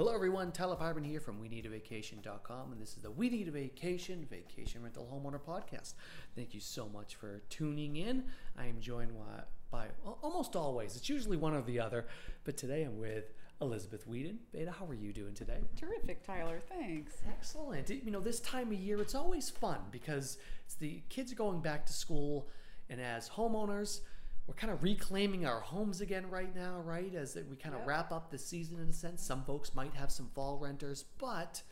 Hello, everyone. Tyler Pyburn here from WeNeedAVacation.com, and this is the We Need a Vacation Vacation Rental Homeowner Podcast. Thank you so much for tuning in. I am joined by almost always, it's usually one or the other, but today I'm with Elizabeth Whedon. Beta, how are you doing today? Terrific, Tyler. Thanks. Excellent. You know, this time of year, it's always fun because it's the kids are going back to school, and as homeowners, we're kind of reclaiming our homes again right now, right? As we kind of yep. wrap up the season in a sense. Some folks might have some fall renters, but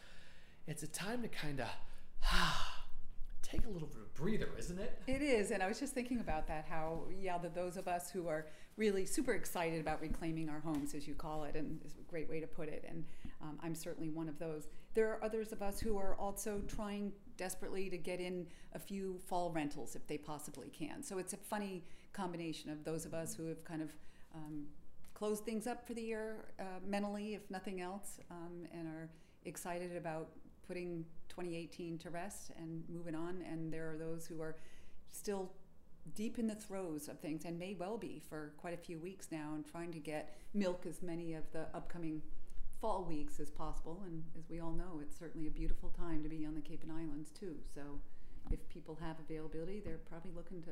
it's a time to kind of take a little bit of breather, isn't it? It is, and I was just thinking about that. How yeah, that those of us who are really super excited about reclaiming our homes, as you call it, and is a great way to put it. And um, I'm certainly one of those. There are others of us who are also trying desperately to get in a few fall rentals if they possibly can. So it's a funny combination of those of us who have kind of um, closed things up for the year uh, mentally, if nothing else, um, and are excited about putting 2018 to rest and moving on. And there are those who are still deep in the throes of things and may well be for quite a few weeks now and trying to get milk as many of the upcoming fall weeks as possible. And as we all know, it's certainly a beautiful time to be on the Cape and Islands too. So if people have availability, they're probably looking to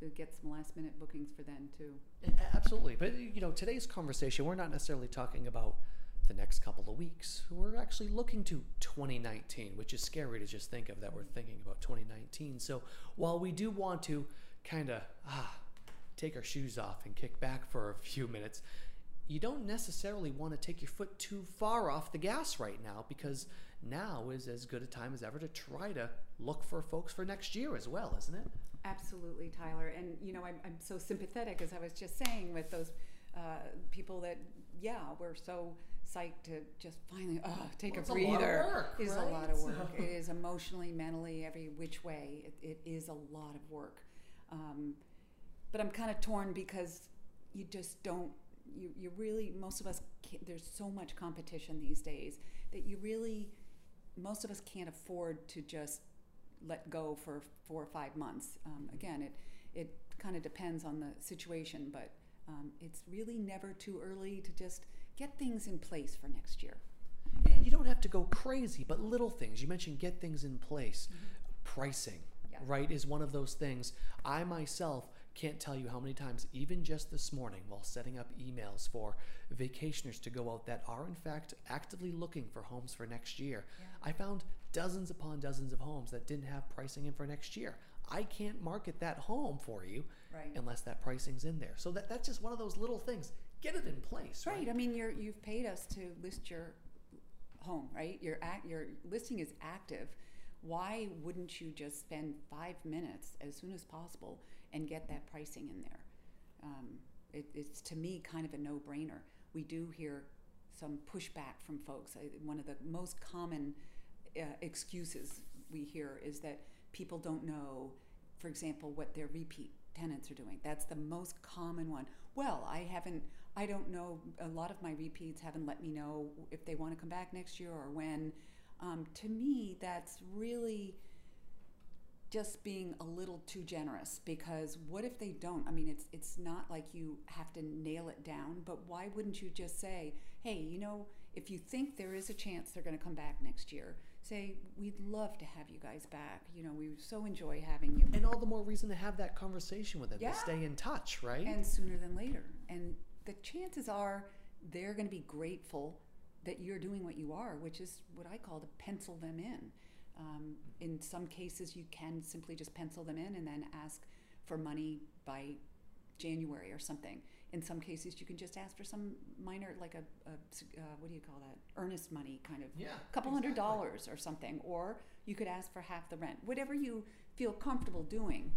to get some last minute bookings for then too. Absolutely. But you know, today's conversation, we're not necessarily talking about the next couple of weeks. We're actually looking to 2019, which is scary to just think of that we're thinking about 2019. So while we do want to kind of ah, take our shoes off and kick back for a few minutes, you don't necessarily want to take your foot too far off the gas right now because now is as good a time as ever to try to look for folks for next year as well, isn't it? Absolutely, Tyler. And you know, I'm, I'm so sympathetic, as I was just saying, with those uh, people that, yeah, we're so psyched to just finally uh, take well, a breather. A work, it is right? a lot of work. it is emotionally, mentally, every which way. it, it is a lot of work. Um, but I'm kind of torn because you just don't. You, you really most of us there's so much competition these days that you really most of us can't afford to just let go for four or five months. Um, again, it it kind of depends on the situation, but um, it's really never too early to just get things in place for next year. You don't have to go crazy, but little things. You mentioned get things in place. Mm-hmm. Pricing, yeah. right, is one of those things. I myself can't tell you how many times, even just this morning, while setting up emails for vacationers to go out that are in fact actively looking for homes for next year, yeah. I found dozens upon dozens of homes that didn't have pricing in for next year. I can't market that home for you right. unless that pricing's in there. So that, that's just one of those little things. Get it in place. Right. right. I mean, you're, you've paid us to list your home, right? Your act, your listing is active. Why wouldn't you just spend five minutes as soon as possible and get that pricing in there? Um, it, it's to me kind of a no-brainer. We do hear some pushback from folks. One of the most common uh, excuses we hear is that people don't know, for example, what their repeat tenants are doing. That's the most common one. Well, I haven't, I don't know, a lot of my repeats haven't let me know if they want to come back next year or when. Um, to me, that's really just being a little too generous because what if they don't? I mean, it's it's not like you have to nail it down, but why wouldn't you just say, "Hey, you know, if you think there is a chance they're going to come back next year, say we'd love to have you guys back. You know, we so enjoy having you. And all the more reason to have that conversation with them yeah. to stay in touch, right? And sooner than later. And the chances are they're going to be grateful that you're doing what you are, which is what I call to pencil them in. Um, in some cases, you can simply just pencil them in and then ask for money by January or something. In some cases, you can just ask for some minor, like a, a uh, what do you call that? Earnest money, kind of, yeah, a couple exactly. hundred dollars or something. Or you could ask for half the rent, whatever you feel comfortable doing.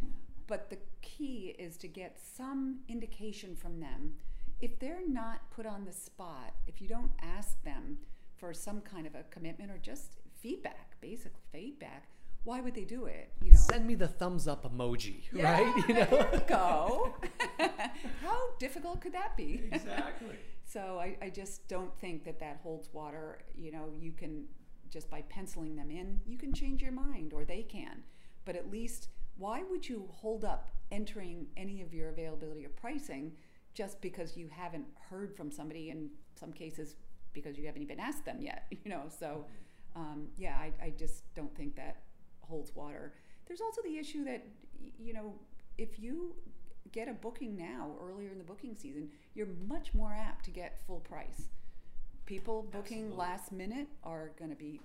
But the key is to get some indication from them. If they're not put on the spot, if you don't ask them for some kind of a commitment or just feedback, basic feedback, why would they do it? You know, send me the thumbs up emoji, yeah, right? You know, there you go. How difficult could that be? Exactly. so I, I just don't think that that holds water. You know, you can just by penciling them in, you can change your mind, or they can. But at least, why would you hold up entering any of your availability or pricing just because you haven't heard from somebody? In some cases, because you haven't even asked them yet. You know, so mm-hmm. Um, yeah, I, I just don't think that holds water. There's also the issue that you know if you get a booking now earlier in the booking season, you're much more apt to get full price. People booking Absolutely. last minute are going to be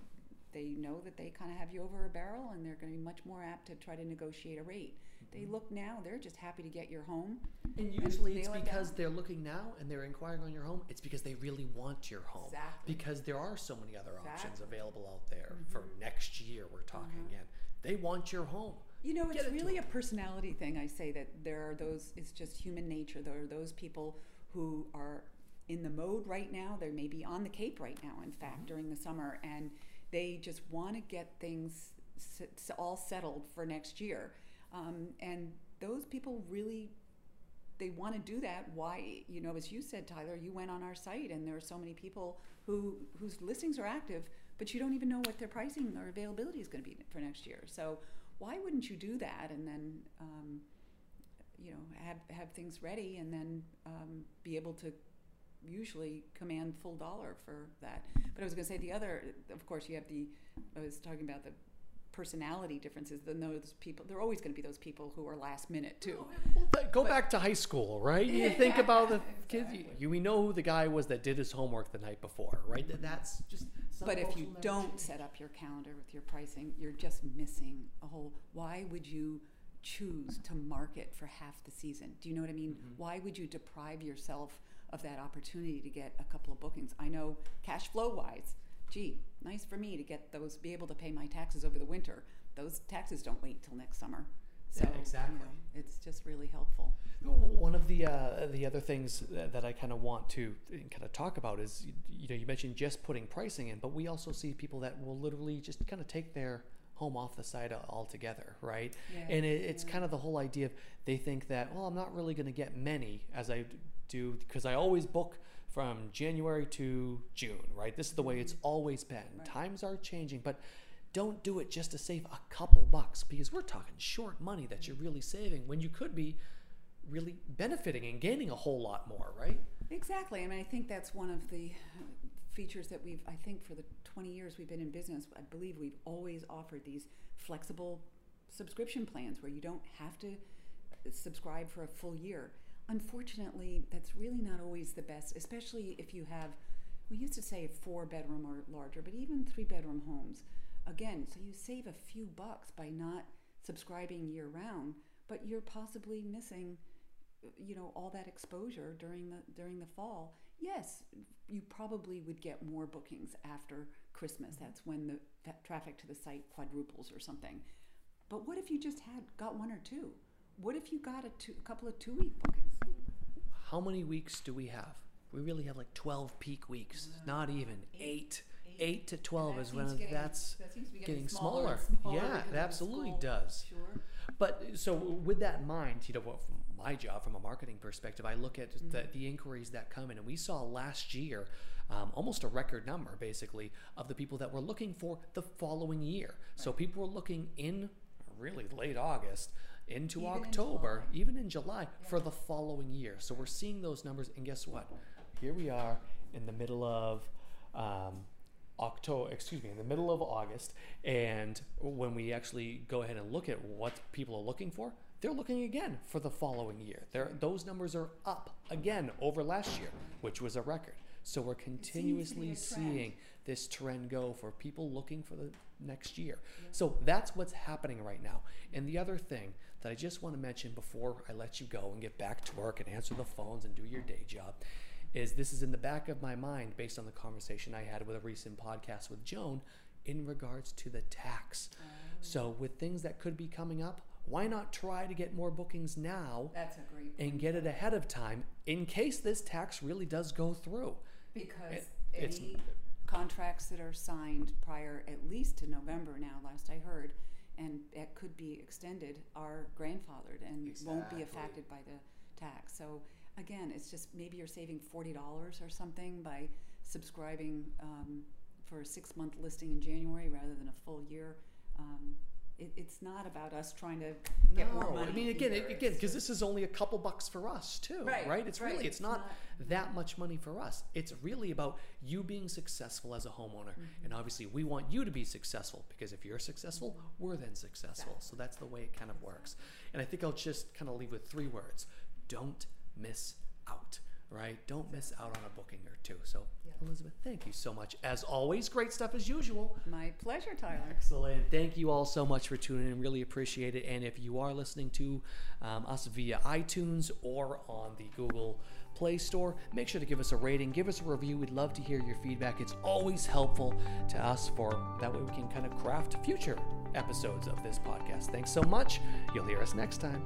they know that they kind of have you over a barrel and they're going to be much more apt to try to negotiate a rate. They look now, they're just happy to get your home. And usually it's nail it because they're looking now and they're inquiring on your home. It's because they really want your home. Exactly. Because there are so many other options available out there mm-hmm. for next year. We're talking uh-huh. again. They want your home. You know, Get it's it really a personality thing. I say that there are those, it's just human nature. There are those people who are in the mode right now. They may be on the Cape right now, in fact, mm-hmm. during the summer, and they just want to get things all settled for next year. Um, and those people really they want to do that. Why you know as you said tyler you went on our site and there are so many people who whose listings are active but you don't even know what their pricing or availability is going to be for next year. So why wouldn't you do that and then um, you know have have things ready and then um, be able to usually command full dollar for that? But i was going to say the other of course you have the i was talking about the personality differences than those people there are always going to be those people who are last minute too Well, th- Go back to high school, right? You think about the kids. You, we know who the guy was that did his homework the night before, right? That, that's just. But if you will don't change. set up your calendar with your pricing, you're just missing a whole. Why would you choose to market for half the season? Do you know what I mean? Mm-hmm. Why would you deprive yourself of that opportunity to get a couple of bookings? I know cash flow wise, gee, nice for me to get those, be able to pay my taxes over the winter. Those taxes don't wait till next summer. So Yeah, exactly. you know, it's just really helpful. One of the uh, the other things that, that I kind of want to kind of talk about is you, you know you mentioned just putting pricing in, but we also see people that will literally just kind of take their home off the site altogether, right? Yeah, and it, it's yeah. kind of the whole idea of they think that well I'm not really going to get many as I do because I always book from January to June, right? This is the way it's always been. Mm-hmm. Right. Times are changing, but don't do it just to save a couple bucks because we're talking short money that you're really saving when you could be really benefiting and gaining a whole lot more, right? Exactly. I mean, I think that's one of the features that we've, I think for the 20 years we've been in business, I believe we've always offered these flexible subscription plans where you don't have to subscribe for a full year. Unfortunately, that's really not always the best, especially if you have, we used to say four bedroom or larger, but even three bedroom homes. Again, so you save a few bucks by not subscribing year round, but you're possibly missing you know all that exposure during the during the fall. Yes you probably would get more bookings after christmas. Mm-hmm. That's when the traffic to the site quadruples or something. But what if you just had got one or two? What if you got a, two, a couple of two week bookings How many weeks do we have? We really have like 12 peak weeks, not even eight. Eight to 12 is when that's that be getting smaller. smaller Yeah, it absolutely does. sure But so with that in mind, you know, from my job from a marketing perspective, I look at the, the inquiries that come in, and we saw last year um, almost a record number, basically, of the people that were looking for the following year. So people were looking in really late August into Even October, July. even in July, for the following year. So we're seeing those numbers, and guess what? Here we are in the middle of. Um, October, excuse me, in the middle of August, and when we actually go ahead and look at what people are looking for, they're looking again for the following year. They're, those numbers are up again over last year, which was a record. So we're continuously seeing this trend go for people looking for the next year. So that's what's happening right now. And the other thing that I just want to mention before I let you go and get back to work and answer the phones and do your day job is this is in the back of my mind based on the conversation I had with a recent podcast with Joan in regards to the tax. Oh. So with things that could be coming up, why not try to get more bookings now that's a great and get it ahead of time in case this tax really does go through? because It- any contracts that are signed prior at least to November now, last I heard, and it could be extended, are grandfathered and won't be affected by the tax. So again, it's just maybe you're saving forty dollars or something by subscribing um, for a six month listing in January rather than a full year. Um, it, it's not about us trying to get more No, money. I mean, again, either. it, again, because this is only a couple bucks for us too, Right, It's right. really, it's, It's not, not- that much money for us. It's really about you being successful as a homeowner, Mm-hmm. and obviously, we want you to be successful because if you're successful, we're then successful. So that's the way it kind of works. And I think I'll just kind of leave with three words: don't miss out. Right? Don't miss out on a booking or two. So, Yeah. Elizabeth, thank you so much. As always, great stuff as usual. My pleasure, Tyler. Excellent. Thank you all so much for tuning in. Really appreciate it. And if you are listening to um, us via iTunes or on the Google Play Store, make sure to give us a rating, give us a review. We'd love to hear your feedback. It's always helpful to us for that way we can kind of craft future episodes of this podcast. Thanks so much. You'll hear us next time.